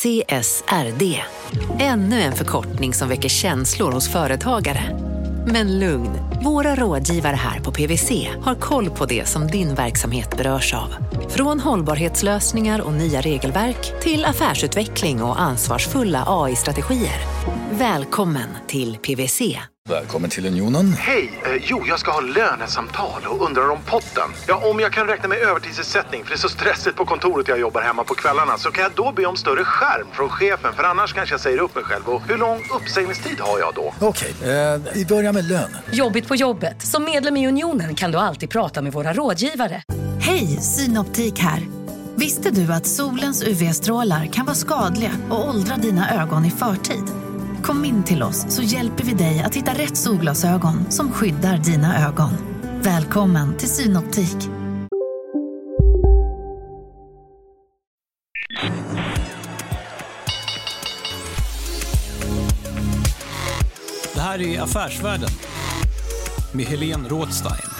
CSRD. Ännu en förkortning som väcker känslor hos företagare. Men lugn, våra rådgivare här på PWC har koll på det som din verksamhet berörs av. Från hållbarhetslösningar och nya regelverk till affärsutveckling och ansvarsfulla AI-strategier. Välkommen till PWC. Välkommen till Unionen. Hej! Eh, jo, jag ska ha lönesamtal och undrar om potten. Ja, om jag kan räkna med övertidsersättning för det är så stressigt på kontoret jag jobbar hemma på kvällarna så kan jag då be om större skärm från chefen för annars kanske jag säger upp mig själv. Och hur lång uppsägningstid har jag då? Okej, eh, vi börjar med lön. Jobbigt på jobbet. Som medlem i Unionen kan du alltid prata med våra rådgivare. Hej, Synoptik här. Visste du att solens UV-strålar kan vara skadliga och åldra dina ögon i förtid? Kom in till oss så hjälper vi dig att hitta rätt solglasögon som skyddar dina ögon. Välkommen till Synoptik. Det här är Affärsvärlden med Helene Rådstein.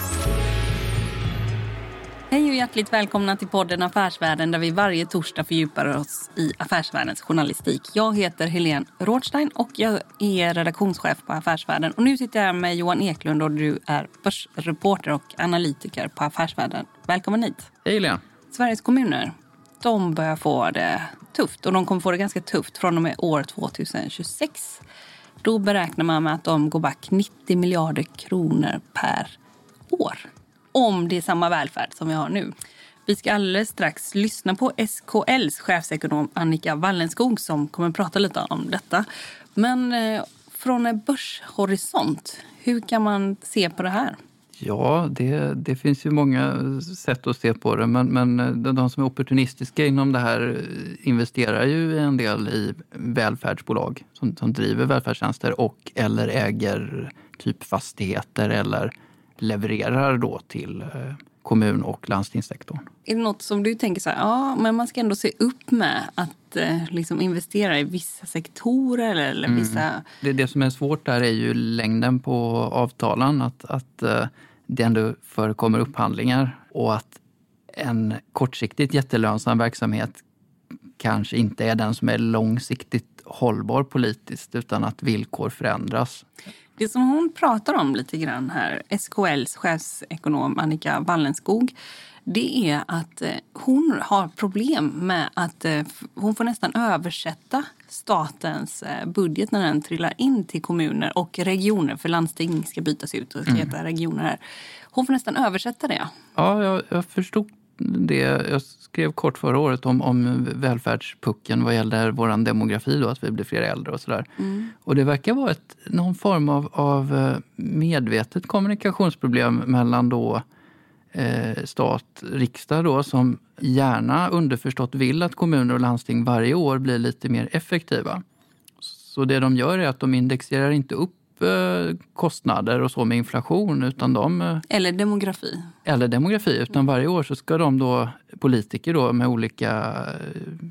Hej och hjärtligt välkomna till podden Affärsvärlden där vi varje torsdag fördjupar oss i affärsvärldens journalistik. Jag heter Helene Rådstein och jag är redaktionschef på Affärsvärlden. Och nu sitter jag här med Johan Eklund och du är börsreporter och analytiker på Affärsvärlden. Välkommen hit. Hej Helene. Sveriges kommuner, de börjar få det tufft och de kommer få det ganska tufft från och med år 2026. Då beräknar man med att de går back 90 miljarder kronor per år om det är samma välfärd som vi har nu. Vi ska alldeles strax lyssna på SKLs chefsekonom Annika Wallenskog som kommer att prata lite om detta. Men eh, från en börshorisont, hur kan man se på det här? Ja, det, det finns ju många sätt att se på det men, men de som är opportunistiska inom det här investerar ju en del i välfärdsbolag som, som driver välfärdstjänster och eller äger typ fastigheter eller levererar då till eh, kommun och landstingssektorn. Är det något som du tänker så här, ja men man ska ändå se upp med att eh, liksom investera i vissa sektorer eller Mm. vissa... Det, det som är svårt där är ju längden på avtalen, att, att eh, det ändå förekommer upphandlingar och att en kortsiktigt jättelönsam verksamhet kanske inte är den som är långsiktigt hållbar politiskt utan att villkor förändras. Det som hon pratar om lite grann här, SKLs chefsekonom Annika Wallenskog, det är att eh, hon har problem med att eh, hon får nästan översätta statens eh, budget när den trillar in till kommuner och regioner, för landsting ska bytas ut och ska heta regioner här. Hon får nästan översätta det. Ja, jag, jag förstod det. Jag skrev kort förra året om, om välfärdspucken vad gäller vår demografi, då, att vi blir fler äldre och sådär. Och det verkar vara ett, någon form av, av medvetet kommunikationsproblem mellan då eh, stat, riksdag då, som gärna underförstått vill att kommuner och landsting varje år blir lite mer effektiva. Så det de gör är att de indexerar inte upp eh, kostnader och så med inflation utan de eh, Eller demografi. eller demografi, utan varje år så ska de då, politiker då med olika,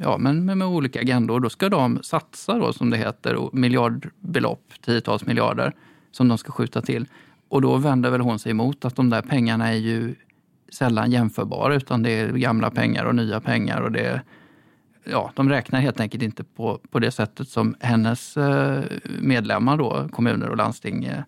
ja, men med, med olika agendor, då ska de satsa då som det heter, miljardbelopp, tiotals miljarder, som de ska skjuta till. Och då vänder väl hon sig emot att de där pengarna är ju sällan jämförbara, utan det är gamla pengar och nya pengar och det Ja, de räknar helt enkelt inte på, på det sättet som hennes eh, medlemmar, då, kommuner och landsting, eh,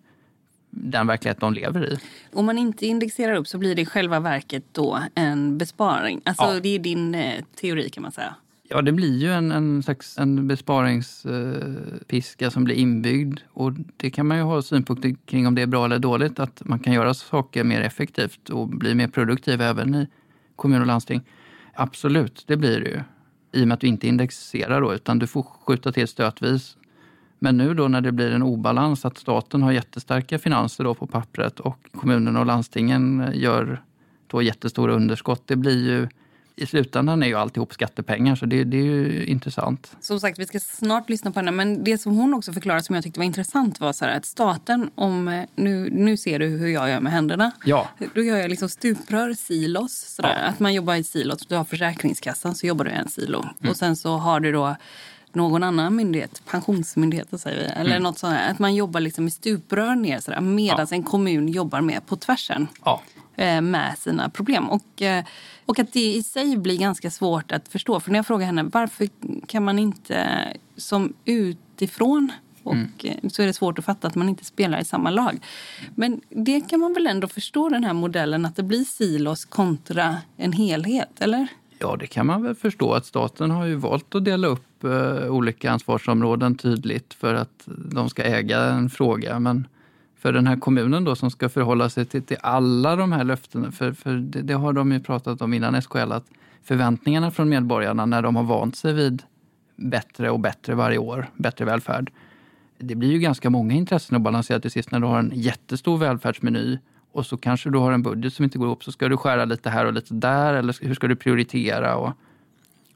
den verklighet de lever i. Om man inte indexerar upp så blir det i själva verket då en besparing. Alltså Ja. det är din eh, teori kan man säga. Ja, det blir ju en, en slags en besparingspiska som blir inbyggd. Och det kan man ju ha synpunkter kring om det är bra eller dåligt. Att man kan göra saker mer effektivt och bli mer produktiv även i kommun och landsting. Absolut, det blir det ju. I och med att du inte indexerar då, utan du får skjuta till stötvis. Men nu då när det blir en obalans, att staten har jättestarka finanser då på pappret och kommunerna och landstingen gör då jättestora underskott. Det blir ju i slutändan är ju alltihop skattepengar, så det, det är ju intressant. Som sagt, vi ska snart lyssna på henne. Men det som hon också förklarade som jag tyckte var intressant var så här att staten, om eh, nu, nu ser du hur jag gör med händerna. Ja. Då gör jag liksom stuprör, silos. Sådär. Att man jobbar i silos. Du har Försäkringskassan så jobbar du i en silo. Och sen så har du då någon annan myndighet, pensionsmyndigheten säger vi, eller Mm. något sånt att man jobbar liksom i stuprör ner sådär, medan en kommun jobbar med på tvärsen Ja. eh, med sina problem. Och, eh, och att det i sig blir ganska svårt att förstå. För när jag frågar henne varför kan man inte som utifrån och eh, så är det svårt att fatta att man inte spelar i samma lag. Men det kan man väl ändå förstå den här modellen att det blir silos kontra en helhet, eller? Ja, det kan man väl förstå att staten har ju valt att dela upp eh, olika ansvarsområden tydligt för att de ska äga en fråga. Men för den här kommunen då som ska förhålla sig till, till alla de här löftena, för, för det, det har de ju pratat om innan SKL, att förväntningarna från medborgarna när de har vant sig vid bättre och bättre varje år, bättre välfärd. Det blir ju ganska många intressen att balansera till sist när du har en jättestor välfärdsmeny och så kanske du har en budget som inte går ihop så ska du skära lite här och lite där eller hur ska du prioritera? Och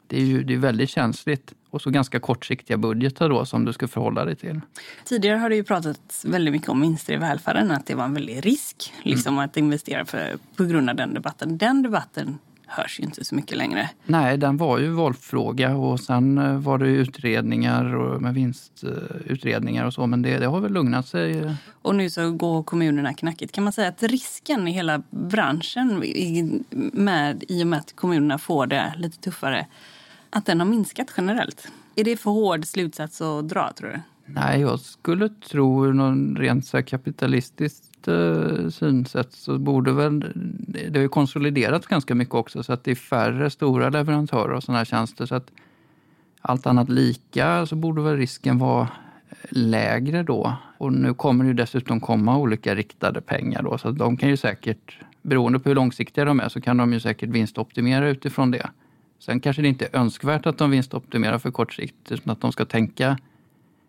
det är ju det är väldigt känsligt. Och så ganska kortsiktiga budgetar då som du ska förhålla dig till. Tidigare har det ju pratats väldigt mycket om vinster i välfärden, att det var en väldig risk liksom, att investera för, på grund av den debatten. Den debatten hörs ju inte så mycket längre. Nej, den var ju valfråga och sen eh, var det utredningar och med vinstutredningar och så men det, det har väl lugnat sig. eh. Och nu så går kommunerna knackigt. Kan man säga att risken i hela branschen med, i och med att kommunerna får det lite tuffare, att den har minskat generellt? Är det för hård slutsats att dra, tror du? Nej, jag skulle tro ur någon rent så här kapitalistiskt eh, synsätt så borde väl, det har ju konsoliderats ganska mycket också så att det är färre stora leverantörer av sådana här tjänster. Så att allt annat lika så borde väl risken vara lägre då. Och nu kommer det ju dessutom komma olika riktade pengar då så att de kan ju säkert, beroende på hur långsiktiga de är, så kan de ju säkert vinstoptimera utifrån det. Sen kanske det inte är önskvärt att de vinstoptimerar för kort sikt utan att de ska tänka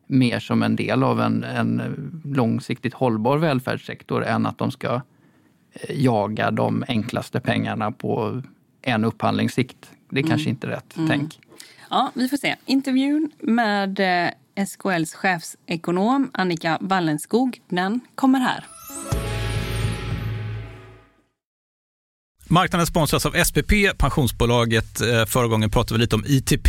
mer som en del av en, en långsiktigt hållbar välfärdssektor än att de ska eh, jaga de enklaste pengarna på en upphandlingssikt. Det är kanske inte rätt tänk. Ja, vi får se. Intervjun med eh, SKLs chefsekonom Annika Wallenskog, den kommer här. Marknaden sponsras av SPP, pensionsbolaget. Eh, Förra gången pratade vi lite om ITP.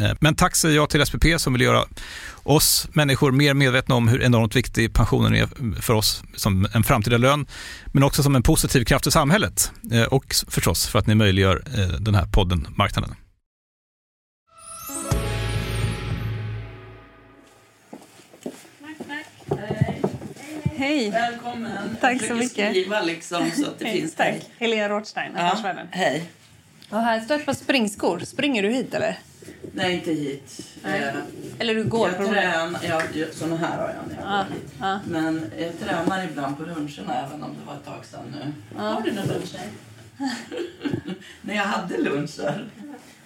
Eh, Men tack säger jag till SPP som vill göra oss människor mer medvetna om hur enormt viktig pensionen är för oss som en framtida lön, men också som en positiv kraft i samhället. Eh, Och förstås för att ni möjliggör eh, den här podden Marknaden. Hej! Välkommen. Tack så mycket. Skriva liksom så att det finns här. Helena Rothstein, Ja, hej. Och här står ett par springskor. Springer du hit eller? Nej, inte hit. Eh, Eller du går jag på... tränar, ja, såna här har jag när jag Ja, går hit. ja. Men jag tränar ibland på luncherna även om det var ett tag sedan nu. Har du några luncher? när jag hade luncher.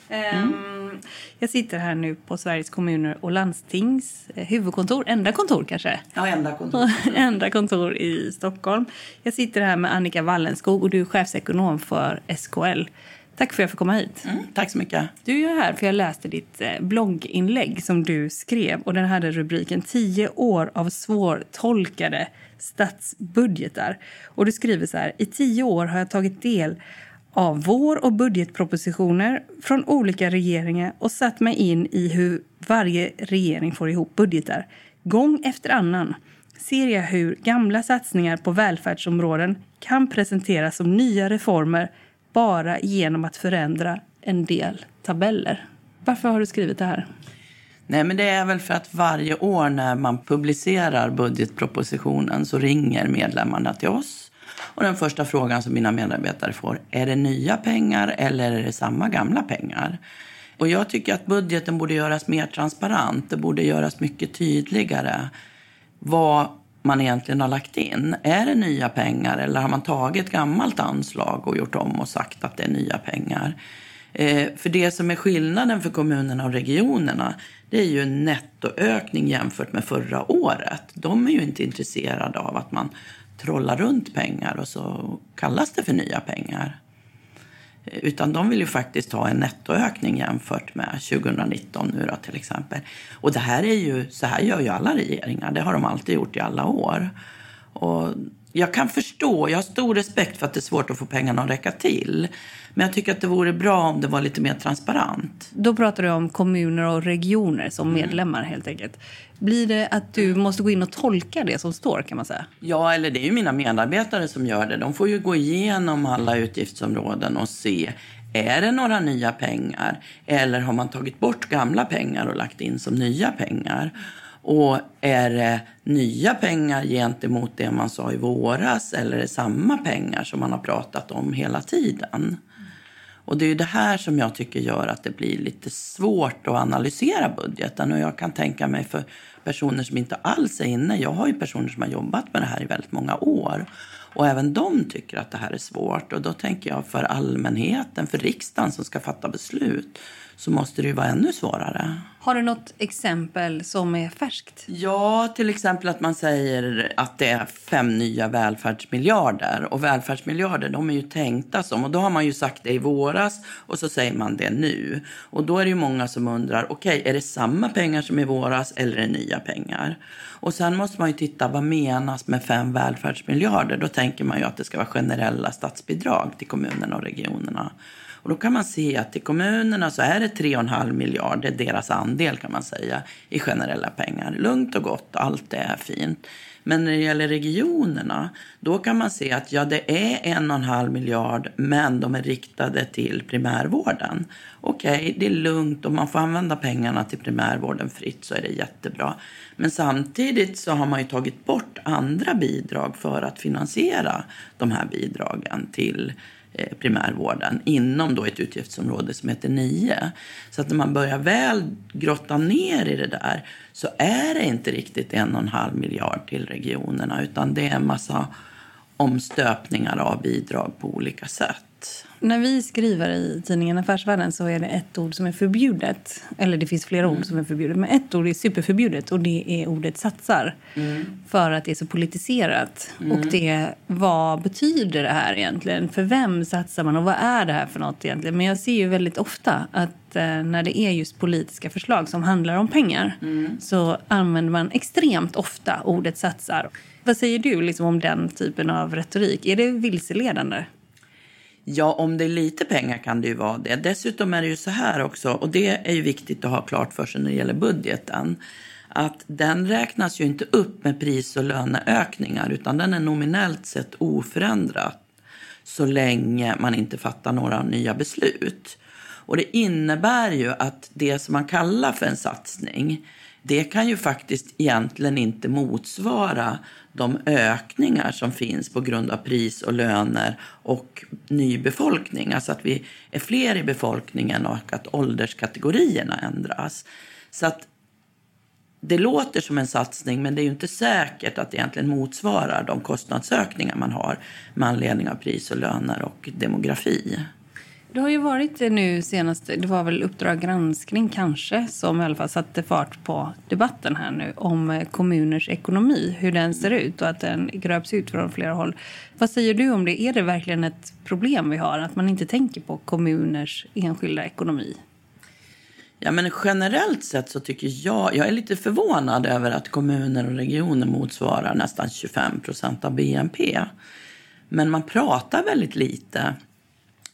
Ehm, Jag sitter här nu på Sveriges kommuner och landstings eh, huvudkontor, enda kontor kanske? Ja, enda kontor. enda kontor i Stockholm. Jag sitter här med Annika Wallenskog och du är chefsekonom för SKL. Tack för att jag får komma hit. Mm, tack så mycket. Du är här för jag läste ditt eh, blogginlägg som du skrev och den hade rubriken 10 år av svårtolkade statsbudgetar. Och du skriver så här, i tio år har jag tagit del av vår och budgetpropositioner från olika regeringar och satt mig in i hur varje regering får ihop budgetar. Gång efter annan ser jag hur gamla satsningar på välfärdsområden kan presenteras som nya reformer bara genom att förändra en del tabeller. Varför har du skrivit det här? Nej, men det är väl för att varje år när man publicerar budgetpropositionen så ringer medlemmarna till oss. Och den första frågan som mina medarbetare får, är det nya pengar eller är det samma gamla pengar? Och jag tycker att budgeten borde göras mer transparent. Det borde göras mycket tydligare vad man egentligen har lagt in. Är det nya pengar eller har man tagit gammalt anslag och gjort om och sagt att det är nya pengar? Eh, för det som är skillnaden för kommunerna och regionerna det är ju en nettoökning jämfört med förra året. De är ju inte intresserade av att man trollar runt pengar och så kallas det för nya pengar. Utan de vill ju faktiskt ha en nettoökning jämfört med 2019 nu då till exempel. Och det här är ju, så här gör ju alla regeringar. Det har de alltid gjort i alla år. Och jag kan förstå, jag har stor respekt för att det är svårt att få pengarna att räcka till. Men jag tycker att det vore bra om det var lite mer transparent. Då pratar du om kommuner och regioner som medlemmar helt enkelt. Blir det att du måste gå in och tolka det som står kan man säga? Ja, eller det är ju mina medarbetare som gör det. De får ju gå igenom alla utgiftsområden och se är det några nya pengar eller har man tagit bort gamla pengar och lagt in som nya pengar? Och är det nya pengar gentemot det man sa i våras eller är det samma pengar som man har pratat om hela tiden? Och det är ju det här som jag tycker gör att det blir lite svårt att analysera budgeten. Och jag kan tänka mig för personer som inte alls är inne. Jag har ju personer som har jobbat med det här i väldigt många år. Och även de tycker att det här är svårt. Och då tänker jag för allmänheten, för riksdagen som ska fatta beslut, så måste det ju vara ännu svårare. Har du något exempel som är färskt? Ja, till exempel att man säger att det är fem nya välfärdsmiljarder. Och välfärdsmiljarder, de är ju tänkta som. Och då har man ju sagt det i våras och så säger man det nu. Och då är det ju många som undrar, okej, okay, är det samma pengar som i våras eller är det nya pengar? Och sen måste man ju titta, vad menas med fem välfärdsmiljarder? Då tänker man ju att det ska vara generella statsbidrag till kommunerna och regionerna. Och då kan man se att i kommunerna så är det 3,5 miljarder, deras andel kan man säga, i generella pengar. Lugnt och gott, allt är fint. Men när det gäller regionerna, då kan man se att ja, det är en och en halv miljard, men de är riktade till primärvården. Okej, okay, det är lugnt om man får använda pengarna till primärvården fritt så är det jättebra. Men samtidigt så har man ju tagit bort andra bidrag för att finansiera de här bidragen till Eh, primärvården inom då ett utgiftsområde som heter 9. Så att när man börjar väl grotta ner i det där så är det inte riktigt en och en halv miljard till regionerna utan det är en massa omstöpningar av bidrag på olika sätt. När vi skriver i tidningen Affärsvärlden så är det ett ord som är förbjudet. Eller det finns flera ord som är förbjudet. Men ett ord är superförbjudet och det är ordet satsar. Mm. För att det är så politiserat. Mm. Och det, vad betyder det här egentligen? För vem satsar man och vad är det här för något egentligen? Men jag ser ju väldigt ofta att eh, när det är just politiska förslag som handlar om pengar Mm. så använder man extremt ofta ordet satsar. Vad säger du liksom om den typen av retorik? Är det vilseledande? Ja, om det är lite pengar kan det ju vara det. Dessutom är det ju så här också, och det är ju viktigt att ha klart för sig när det gäller budgeten, att den räknas ju inte upp med pris och löneökningar utan den är nominellt sett oförändrad så länge man inte fattar några nya beslut. Och det innebär ju att det som man kallar för en satsning det kan ju faktiskt egentligen inte motsvara de ökningar som finns på grund av pris och löner och ny befolkning. Alltså att vi är fler i befolkningen och att ålderskategorierna ändras. Så att det låter som en satsning men det är ju inte säkert att det egentligen motsvarar de kostnadsökningar man har med anledning av pris och löner och demografi. Det har ju varit nu senast, det var väl Uppdrag granskning kanske som i alla fall satte fart på debatten här nu om eh, kommuners ekonomi, hur den ser ut och att den gröps ut från flera håll. Vad säger du om det? Är det verkligen ett problem vi har att man inte tänker på kommuners enskilda ekonomi? Ja, men generellt sett så tycker jag, jag är lite förvånad över att kommuner och regioner motsvarar nästan 25 procent av BNP. Men man pratar väldigt lite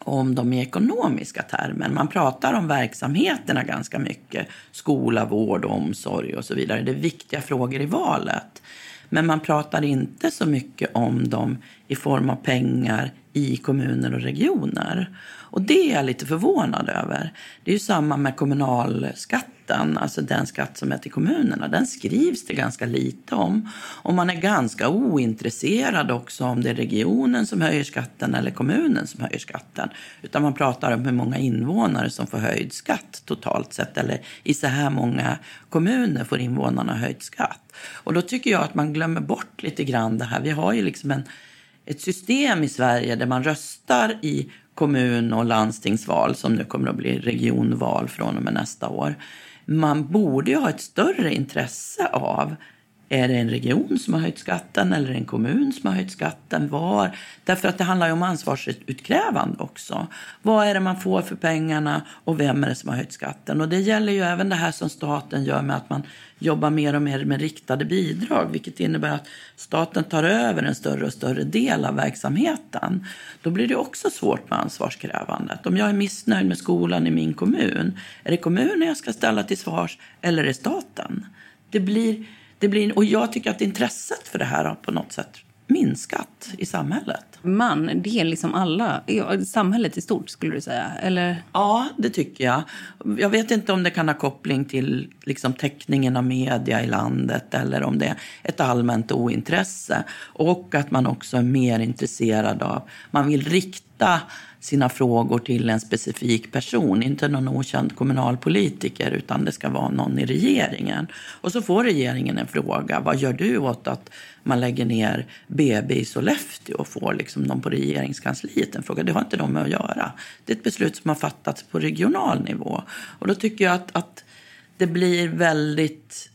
om dem i ekonomiska termer. Man pratar om verksamheterna ganska mycket. Skola, vård omsorg och så vidare. Det är viktiga frågor i valet. Men man pratar inte så mycket om dem i form av pengar i kommuner och regioner. Och det är jag lite förvånad över. Det är ju samma med kommunalskatten, alltså den skatt som är till kommunerna. Den skrivs det ganska lite om. Och man är ganska ointresserad också om det är regionen som höjer skatten eller kommunen som höjer skatten. Utan man pratar om hur många invånare som får höjd skatt totalt sett. Eller i så här många kommuner får invånarna höjd skatt. Och då tycker jag att man glömmer bort lite grann det här. Vi har ju liksom en ett system i Sverige där man röstar i kommun och landstingsval som nu kommer att bli regionval från och med nästa år. Man borde ju ha ett större intresse av är det en region som har höjt skatten eller en kommun som har höjt skatten? Var? Därför att det handlar ju om ansvarsutkrävande också. Vad är det man får för pengarna och vem är det som har höjt skatten? Och det gäller ju även det här som staten gör med att man jobbar mer och mer med riktade bidrag, vilket innebär att staten tar över en större och större del av verksamheten. Då blir det också svårt med ansvarskrävandet. Om jag är missnöjd med skolan i min kommun, är det kommunen jag ska ställa till svars eller är det staten? Det blir det blir, och jag tycker att intresset för det här har på något sätt minskat i samhället. Man, det är liksom alla, samhället i stort skulle du säga? Eller? Ja, det tycker jag. Jag vet inte om det kan ha koppling till liksom, täckningen av media i landet eller om det är ett allmänt ointresse. Och att man också är mer intresserad av, man vill rikta sina frågor till en specifik person, inte någon okänd kommunalpolitiker utan det ska vara någon i regeringen. Och så får regeringen en fråga, vad gör du åt att man lägger ner BB i Sollefteå och får liksom någon på regeringskansliet en fråga. Det har inte de med att göra. Det är ett beslut som har fattats på regional nivå. Och då tycker jag att, att det blir väldigt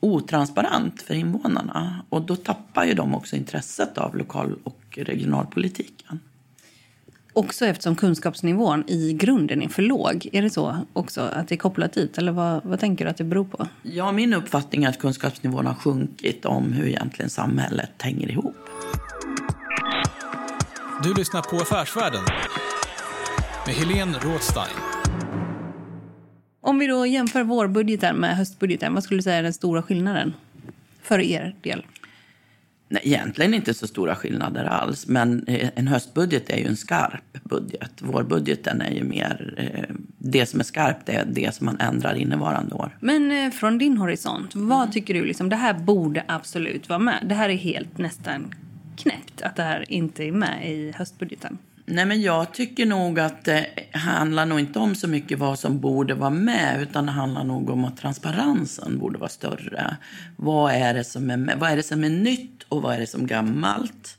otransparent för invånarna. Och då tappar ju de också intresset av lokal och regionalpolitiken. Också eftersom kunskapsnivån i grunden är för låg. Är det så också att det är kopplat dit? Eller vad, vad tänker du att det beror på? Ja, min uppfattning är att kunskapsnivån har sjunkit om hur egentligen samhället hänger ihop. Du lyssnar på Affärsvärlden med Helene Rådstein. Om vi då jämför vårbudgeten med höstbudgeten, vad skulle du säga är den stora skillnaden för er del? Nej, egentligen inte så stora skillnader alls. Men eh, en höstbudget är ju en skarp budget. Vårbudgeten är ju mer... Eh, det som är skarpt är det som man ändrar innevarande år. Men eh, från din horisont, vad mm. tycker du liksom, det här borde absolut vara med? Det här är helt nästan knäppt att det här inte är med i höstbudgeten. Nej, men jag tycker nog att det handlar nog inte om så mycket vad som borde vara med utan det handlar nog om att transparensen borde vara större. Vad är det som är, vad är, det som är nytt och vad är det som är gammalt?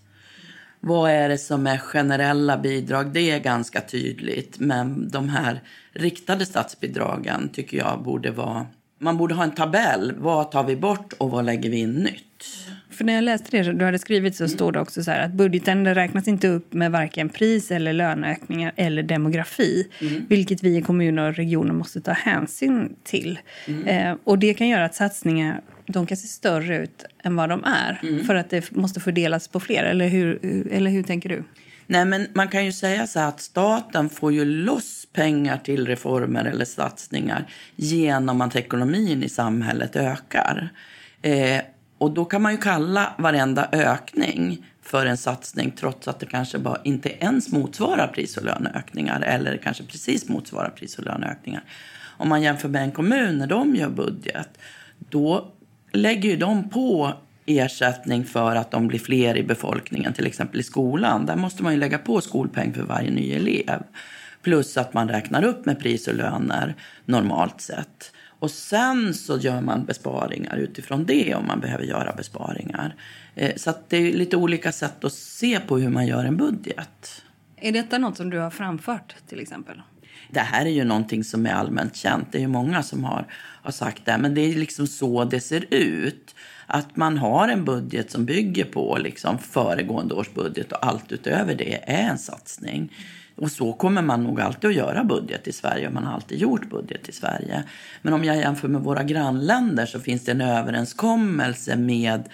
Vad är det som är generella bidrag? Det är ganska tydligt. Men de här riktade statsbidragen tycker jag borde vara... Man borde ha en tabell. Vad tar vi bort och vad lägger vi in nytt? För när jag läste det du hade skrivit så står det också så att budgeten räknas inte upp med varken pris eller löneökningar eller demografi. Mm. Vilket vi i kommuner och regioner måste ta hänsyn till. Mm. Eh, och det kan göra att satsningar de kan se större ut än vad de är. Mm. För att det måste fördelas på fler. Eller hur, eller hur tänker du? Nej, men man kan ju säga så att staten får ju loss pengar till reformer eller satsningar genom att ekonomin i samhället ökar. Eh, och då kan man ju kalla varenda ökning för en satsning trots att det kanske bara inte ens motsvarar pris och löneökningar eller kanske precis motsvarar pris och löneökningar. Om man jämför med en kommun när de gör budget då lägger ju de på ersättning för att de blir fler i befolkningen, till exempel i skolan. Där måste man ju lägga på skolpeng för varje ny elev. Plus att man räknar upp med pris och löner normalt sett. Och sen så gör man besparingar utifrån det om man behöver göra besparingar. Eh, så det är lite olika sätt att se på hur man gör en budget. Är detta något som du har framfört till exempel? Det här är ju någonting som är allmänt känt. Det är ju många som har, har sagt det. Men det är liksom så det ser ut. Att man har en budget som bygger på liksom föregående års budget och allt utöver det är en satsning. Och så kommer man nog alltid att göra budget i Sverige och man har alltid gjort budget i Sverige. Men om jag jämför med våra grannländer så finns det en överenskommelse med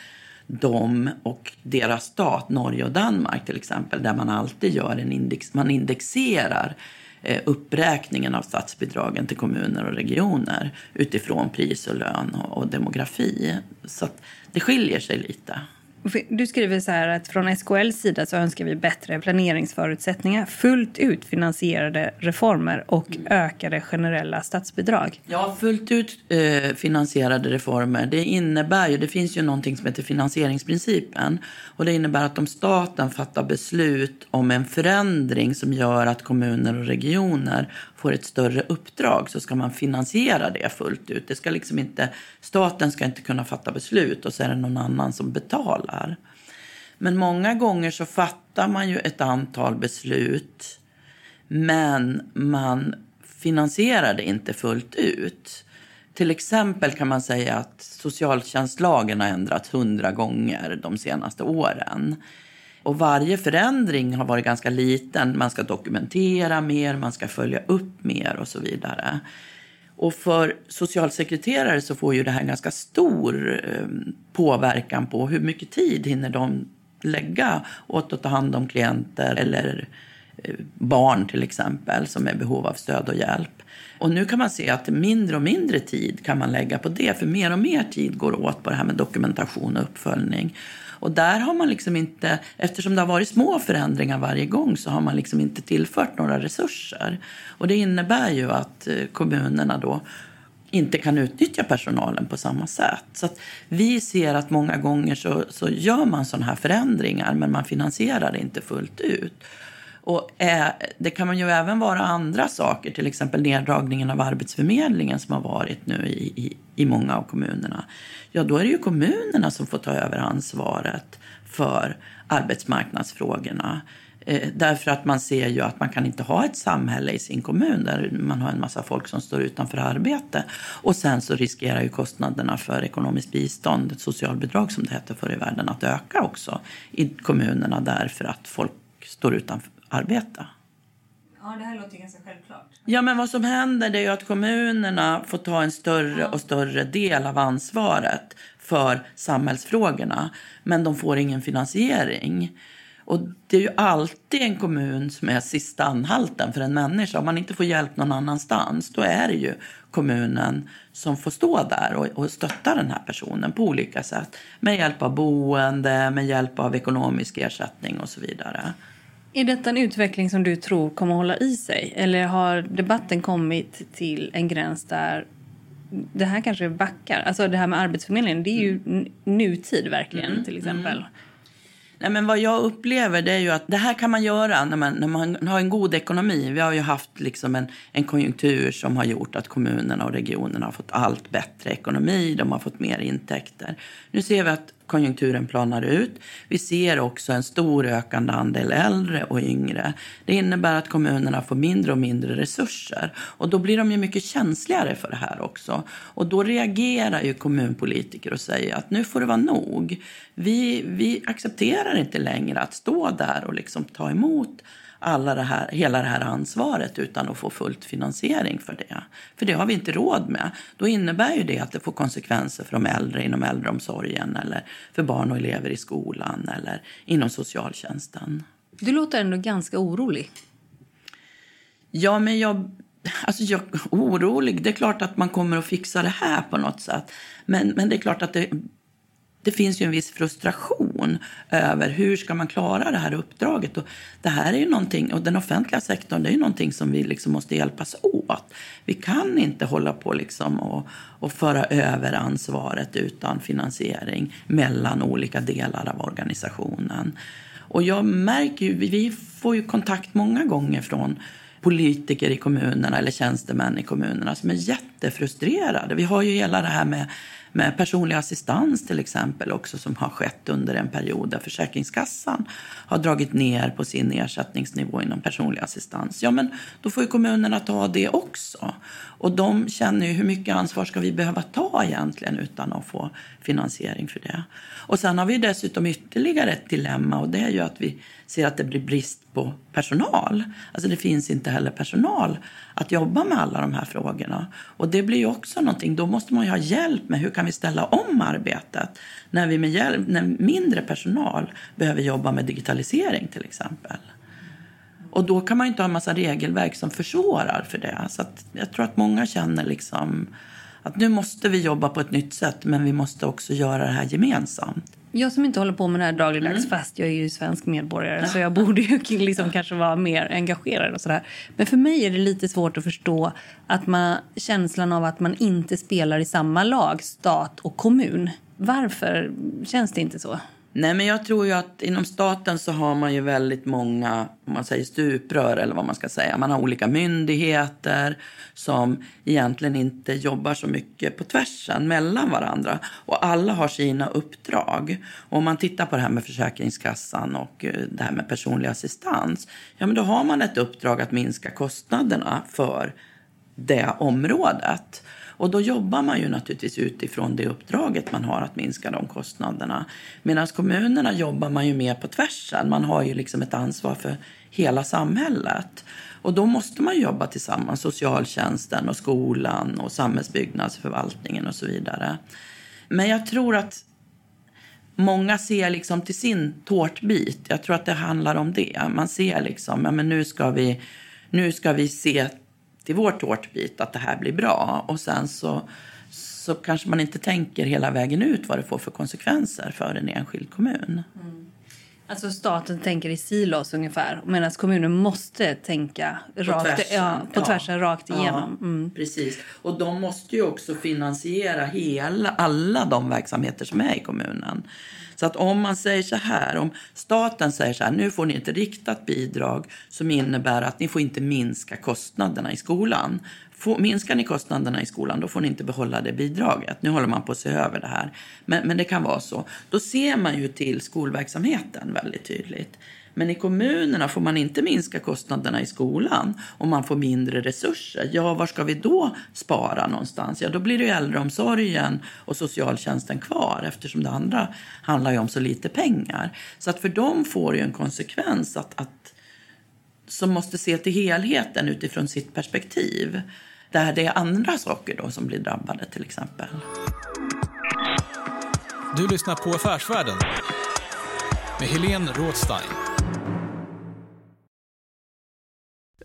dem och deras stat, Norge och Danmark till exempel, där man alltid gör en index, man indexerar eh, uppräkningen av statsbidragen till kommuner och regioner utifrån pris och lön och, och demografi. Så det skiljer sig lite. Du skriver så här att från SKLs sida så önskar vi bättre planeringsförutsättningar, fullt ut finansierade reformer och mm. ökade generella statsbidrag. Ja, fullt ut eh, finansierade reformer. Det innebär ju, det finns ju någonting som heter finansieringsprincipen. Och det innebär att om staten fattar beslut om en förändring som gör att kommuner och regioner får ett större uppdrag så ska man finansiera det fullt ut. Det ska liksom inte, staten ska inte kunna fatta beslut och så är det någon annan som betalar. Men många gånger så fattar man ju ett antal beslut men man finansierar det inte fullt ut. Till exempel kan man säga att socialtjänstlagen har ändrats hundra gånger de senaste åren. Och varje förändring har varit ganska liten. Man ska dokumentera mer, man ska följa upp mer och så vidare. Och för socialsekreterare så får ju det här ganska stor ehm, påverkan på hur mycket tid hinner de lägga åt att ta hand om klienter eller eh, barn till exempel som är i behov av stöd och hjälp. Och nu kan man se att mindre och mindre tid kan man lägga på det för mer och mer tid går åt på det här med dokumentation och uppföljning. Och där har man liksom inte, eftersom det har varit små förändringar varje gång så har man liksom inte tillfört några resurser. Och det innebär ju att eh, kommunerna då inte kan utnyttja personalen på samma sätt. Så vi ser att många gånger så, så gör man sådana här förändringar men man finansierar det inte fullt ut. Och eh, det kan man ju även vara andra saker, till exempel neddragningen av Arbetsförmedlingen som har varit nu i, i, i många av kommunerna. Ja, då är det ju kommunerna som får ta över ansvaret för arbetsmarknadsfrågorna. Eh, därför att man ser ju att man kan inte ha ett samhälle i sin kommun där man har en massa folk som står utanför arbete. Och sen så riskerar ju kostnaderna för ekonomiskt bistånd, socialbidrag som det hette förr i världen, att öka också i kommunerna därför att folk står utanför arbete. Ja, det här låter ganska självklart. Ja, men vad som händer är att kommunerna får ta en större och större del av ansvaret för samhällsfrågorna. Men de får ingen finansiering. Och det är ju alltid en kommun som är sista anhalten för en människa. Om man inte får hjälp någon annanstans, då är det ju kommunen som får stå där och, och stötta den här personen på olika sätt. Med hjälp av boende, med hjälp av ekonomisk ersättning och så vidare. Är detta en utveckling som du tror kommer hålla i sig? Eller har debatten kommit till en gräns där det här kanske backar? Alltså det här med Arbetsförmedlingen, det är ju nutid verkligen mm. till exempel. Mm. Nej, men vad jag upplever det är ju att det här kan man göra när man, när man har en god ekonomi. Vi har ju haft liksom en, en konjunktur som har gjort att kommunerna och regionerna har fått allt bättre ekonomi. De har fått mer intäkter. Nu ser vi att konjunkturen planar ut. Vi ser också en stor ökande andel äldre och yngre. Det innebär att kommunerna får mindre och mindre resurser. Och då blir de ju mycket känsligare för det här också. Och då reagerar ju kommunpolitiker och säger att nu får det vara nog. Vi, vi accepterar inte längre att stå där och liksom ta emot alla det här, hela det här ansvaret utan att få fullt finansiering för det. För det har vi inte råd med. Då innebär ju det att det får konsekvenser för de äldre inom äldreomsorgen eller för barn och elever i skolan eller inom socialtjänsten. Du låter ändå ganska orolig. Ja, men jag Alltså jag orolig. Det är klart att man kommer att fixa det här på något sätt. Men, men det är klart att det det finns ju en viss frustration över hur ska man klara det här uppdraget. Och det här är ju någonting, och den offentliga sektorn det är ju någonting som vi liksom måste hjälpas åt. Vi kan inte hålla på liksom och, och föra över ansvaret utan finansiering mellan olika delar av organisationen. Och jag märker ju, vi får ju kontakt många gånger från politiker i kommunerna eller tjänstemän i kommunerna som är jättefrustrerade. Vi har ju hela det här med med personlig assistans till exempel också som har skett under en period där Försäkringskassan har dragit ner på sin ersättningsnivå inom personlig assistans. Ja, men då får ju kommunerna ta det också. Och de känner ju hur mycket ansvar ska vi behöva ta egentligen utan att få finansiering för det. Och sen har vi dessutom ytterligare ett dilemma och det är ju att vi ser att det blir brist på personal. Alltså det finns inte heller personal att jobba med alla de här frågorna. Och det blir ju också någonting, då måste man ju ha hjälp med hur kan vi ställa om arbetet när vi med hjälp, när mindre personal behöver jobba med digitalisering till exempel. Och då kan man inte ha en massa regelverk som försvårar för det. Så jag tror att många känner liksom att nu måste vi jobba på ett nytt sätt men vi måste också göra det här gemensamt. Jag som inte håller på med det här dagligdags, mm. fast jag är ju svensk medborgare så jag borde ju liksom kanske vara mer engagerad och sådär. Men för mig är det lite svårt att förstå att man, känslan av att man inte spelar i samma lag, stat och kommun. Varför känns det inte så? Nej, men jag tror ju att inom staten så har man ju väldigt många om man säger stuprör eller vad man ska säga. Man har olika myndigheter som egentligen inte jobbar så mycket på tvärsen mellan varandra. Och alla har sina uppdrag. Och om man tittar på det här med Försäkringskassan och eh, det här med personlig assistans. Ja, men då har man ett uppdrag att minska kostnaderna för det området. Och då jobbar man ju naturligtvis utifrån det uppdraget man har att minska de kostnaderna. Medan kommunerna jobbar man ju mer på tvärsen. Man har ju liksom ett ansvar för hela samhället. Och då måste man jobba tillsammans, socialtjänsten och skolan och samhällsbyggnadsförvaltningen och så vidare. Men jag tror att många ser liksom till sin tårtbit. Jag tror att det handlar om det. Man ser liksom, ja men nu ska vi, nu ska vi se till vår tårtbit att det här blir bra. Och sen så, så kanske man inte tänker hela vägen ut vad det får för konsekvenser för en enskild kommun. Mm. Alltså staten tänker i silos ungefär medan kommunen måste tänka på rakt, tvärsen, ja, på tvärsen ja. rakt igenom. Mm. Precis. Och de måste ju också finansiera hela, alla de verksamheter som är i kommunen. Så att om man säger så här, om staten säger så här, nu får ni ett riktat bidrag som innebär att ni får inte minska kostnaderna i skolan. Får, minskar ni kostnaderna i skolan, då får ni inte behålla det bidraget. Nu håller man på att se över det här. Men, men det kan vara så. Då ser man ju till skolverksamheten väldigt tydligt. Men i kommunerna får man inte minska kostnaderna i skolan om man får mindre resurser. Ja, var ska vi då spara någonstans? Ja, då blir det äldreomsorgen och socialtjänsten kvar eftersom det andra handlar ju om så lite pengar. Så att för dem får det ju en konsekvens att, att som måste se till helheten utifrån sitt perspektiv. Där det är andra saker då som blir drabbade till exempel. Du lyssnar på Affärsvärlden med Helene Rådstein.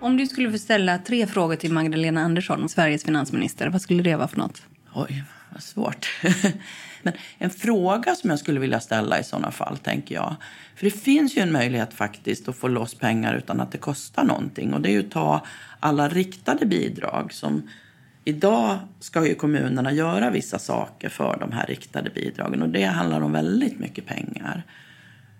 Om du skulle få ställa tre frågor till Magdalena Andersson, Sveriges finansminister, vad skulle det vara för något? Oj, vad svårt. Men en fråga som jag skulle vilja ställa i sådana fall, tänker jag. För det finns ju en möjlighet faktiskt att få loss pengar utan att det kostar någonting. Och det är ju att ta alla riktade bidrag som Idag ska ju kommunerna göra vissa saker för de här riktade bidragen och det handlar om väldigt mycket pengar.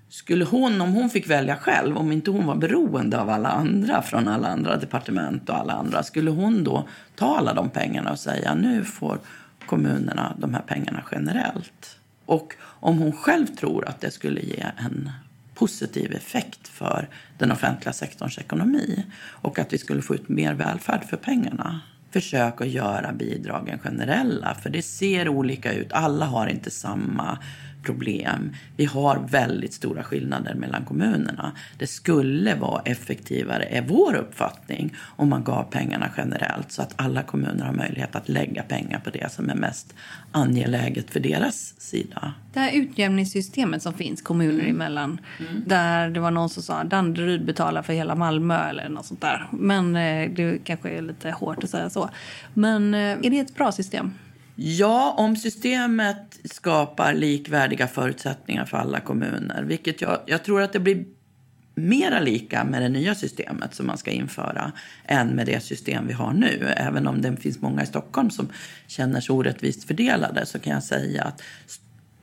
Skulle hon, om hon fick välja själv, om inte hon var beroende av alla andra från alla andra departement och alla andra, skulle hon då ta alla de pengarna och säga nu får kommunerna de här pengarna generellt? Och om hon själv tror att det skulle ge en positiv effekt för den offentliga sektorns ekonomi och att vi skulle få ut mer välfärd för pengarna. Försök att göra bidragen generella, för det ser olika ut. Alla har inte samma problem. Vi har väldigt stora skillnader mellan kommunerna. Det skulle vara effektivare, är vår uppfattning, om man gav pengarna generellt så att alla kommuner har möjlighet att lägga pengar på det som är mest angeläget för deras sida. Det här utjämningssystemet som finns kommuner mm. emellan, mm. där det var någon som sa att Danderyd betalar för hela Malmö eller något sånt där. Men eh, det kanske är lite hårt att säga så. Men eh, är det ett bra system? Ja, om systemet skapar likvärdiga förutsättningar för alla kommuner, vilket jag, jag tror att det blir mera lika med det nya systemet som man ska införa än med det system vi har nu. Även om det finns många i Stockholm som känner sig orättvist fördelade så kan jag säga att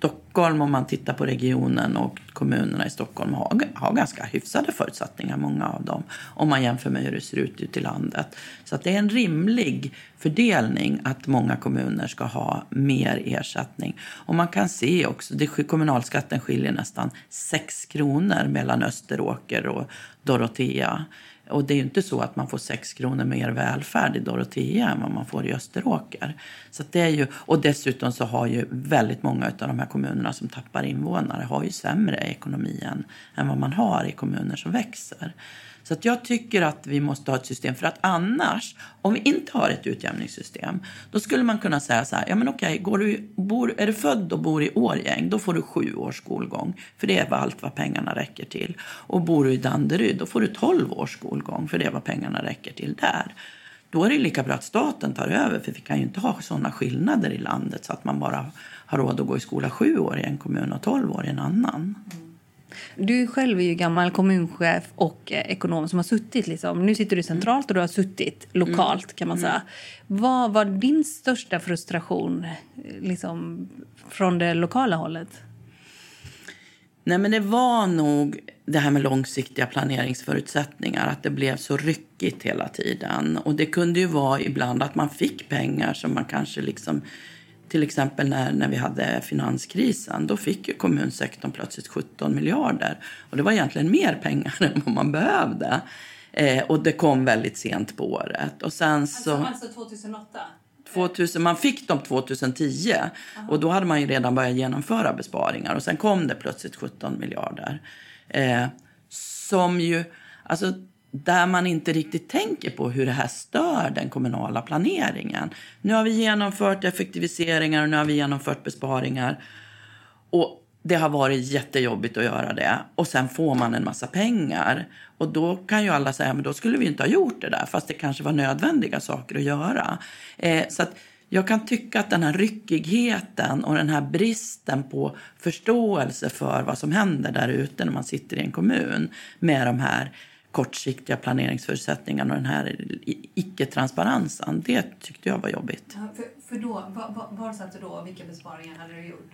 Stockholm, om man tittar på regionen och kommunerna i Stockholm, har, har ganska hyfsade förutsättningar, många av dem, om man jämför med hur det ser ut ute i landet. Så att det är en rimlig fördelning att många kommuner ska ha mer ersättning. Och man kan se också, det, kommunalskatten skiljer nästan 6 kronor mellan Österåker och Dorotea. Och det är ju inte så att man får 6 kronor mer välfärd i Dorotea än vad man får i Österåker. Så det är ju, och dessutom så har ju väldigt många av de här kommunerna som tappar invånare har ju sämre ekonomi än, än vad man har i kommuner som växer. Så att jag tycker att vi måste ha ett system. För att annars, om vi inte har ett utjämningssystem, då skulle man kunna säga så här, ja men okej, går du, bor, är du född och bor i Årgäng, då får du sju års skolgång. För det är vad allt vad pengarna räcker till. Och bor du i Danderyd, då får du tolv års skolgång, för det är vad pengarna räcker till där. Då är det lika bra att staten tar över, för vi kan ju inte ha sådana skillnader i landet så att man bara har råd att gå i skola sju år i en kommun och tolv år i en annan. Mm. Du själv är ju gammal kommunchef och eh, ekonom som har suttit. Liksom. Nu sitter du centralt och du har suttit lokalt. Mm. kan man säga. Mm. Vad var din största frustration eh, liksom, från det lokala hållet? Nej, men det var nog det här med långsiktiga planeringsförutsättningar. Att det blev så ryckigt hela tiden. Och det kunde ju vara ibland att man fick pengar som man kanske liksom till exempel när, när vi hade finanskrisen, då fick ju kommunsektorn plötsligt 17 miljarder. Och det var egentligen mer pengar än vad man behövde. Eh, och det kom väldigt sent på året. Och sen alltså, så, alltså 2008? 2000, man fick dem 2010 Aha. och då hade man ju redan börjat genomföra besparingar och sen kom det plötsligt 17 miljarder. Eh, som ju, alltså där man inte riktigt tänker på hur det här stör den kommunala planeringen. Nu har vi genomfört effektiviseringar och nu har vi genomfört besparingar. Och det har varit jättejobbigt att göra det. Och sen får man en massa pengar. Och då kan ju alla säga, men då skulle vi inte ha gjort det där. Fast det kanske var nödvändiga saker att göra. Eh, så att jag kan tycka att den här ryckigheten och den här bristen på förståelse för vad som händer där ute när man sitter i en kommun med de här kortsiktiga planeringsförutsättningarna och den här icke-transparensen. Det tyckte jag var jobbigt. Ja, för, för då, var, var satt du då och vilka besparingar hade du gjort?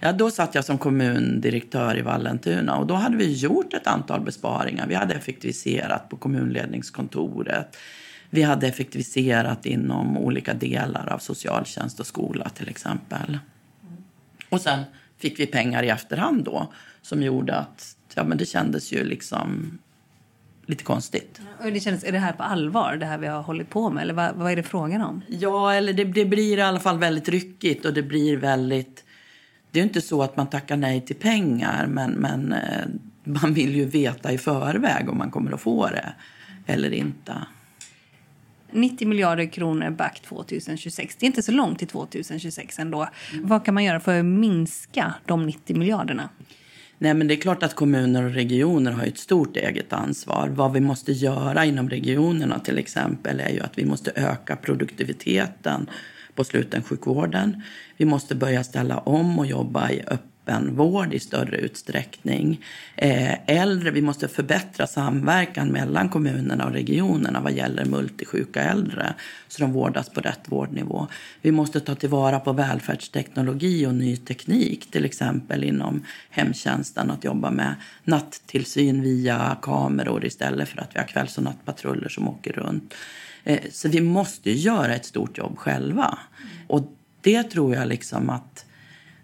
Ja, då satt jag som kommundirektör i Vallentuna och då hade vi gjort ett antal besparingar. Vi hade effektiviserat på kommunledningskontoret. Vi hade effektiviserat inom olika delar av socialtjänst och skola till exempel. Mm. Och sen fick vi pengar i efterhand då som gjorde att ja, men det kändes ju liksom lite konstigt. Och det känns, är det här på allvar, det här vi har hållit på med? Eller vad, vad är det frågan om? Ja, eller det, det, blir i alla fall väldigt ryckigt och det blir väldigt... Det är inte så att man tackar nej till pengar, men, men eh, man vill ju veta i förväg om man kommer att få det eller inte. 90 miljarder kronor back 2026. Det är inte så långt till 2026 ändå. Vad kan man göra för att minska de 90 miljarderna? Nej, men det är klart att kommuner och regioner har ett stort eget ansvar. Vad vi måste göra inom regionerna till exempel är ju att vi måste öka produktiviteten på slutensjukvården. Vi måste börja ställa om och jobba i öppen öppenvård i större utsträckning. Eh, äldre, vi måste förbättra samverkan mellan kommunerna och regionerna vad gäller multisjuka äldre så de vårdas på rätt vårdnivå. Vi måste ta tillvara på välfärdsteknologi och ny teknik, till exempel inom hemtjänsten att jobba med nattillsyn via kameror istället för att vi har kvälls och nattpatruller som åker runt. Eh, så vi måste göra ett stort jobb själva. Och det tror jag liksom att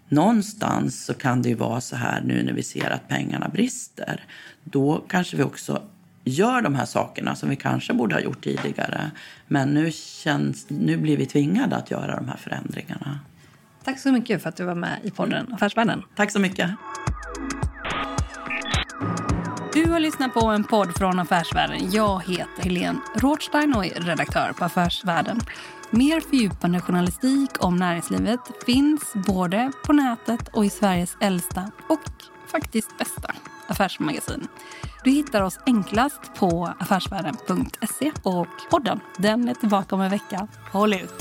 någonstans så kan det ju vara så här nu när vi ser att pengarna brister. Då kanske vi också gör de här sakerna som vi kanske borde ha gjort tidigare. Men nu, känns, nu blir vi tvingade att göra de här förändringarna. Tack så mycket för att du var med i podden Affärsvärlden. Tack så mycket. Du har lyssnat på en podd från Affärsvärlden. Jag heter Helene Rothstein och är redaktör på Affärsvärlden. Mer fördjupande journalistik om näringslivet finns både på nätet och i Sveriges äldsta och faktiskt bästa affärsmagasin. Du hittar oss enklast på affärsvärlden.se och podden den är tillbaka om en vecka. Håll ut!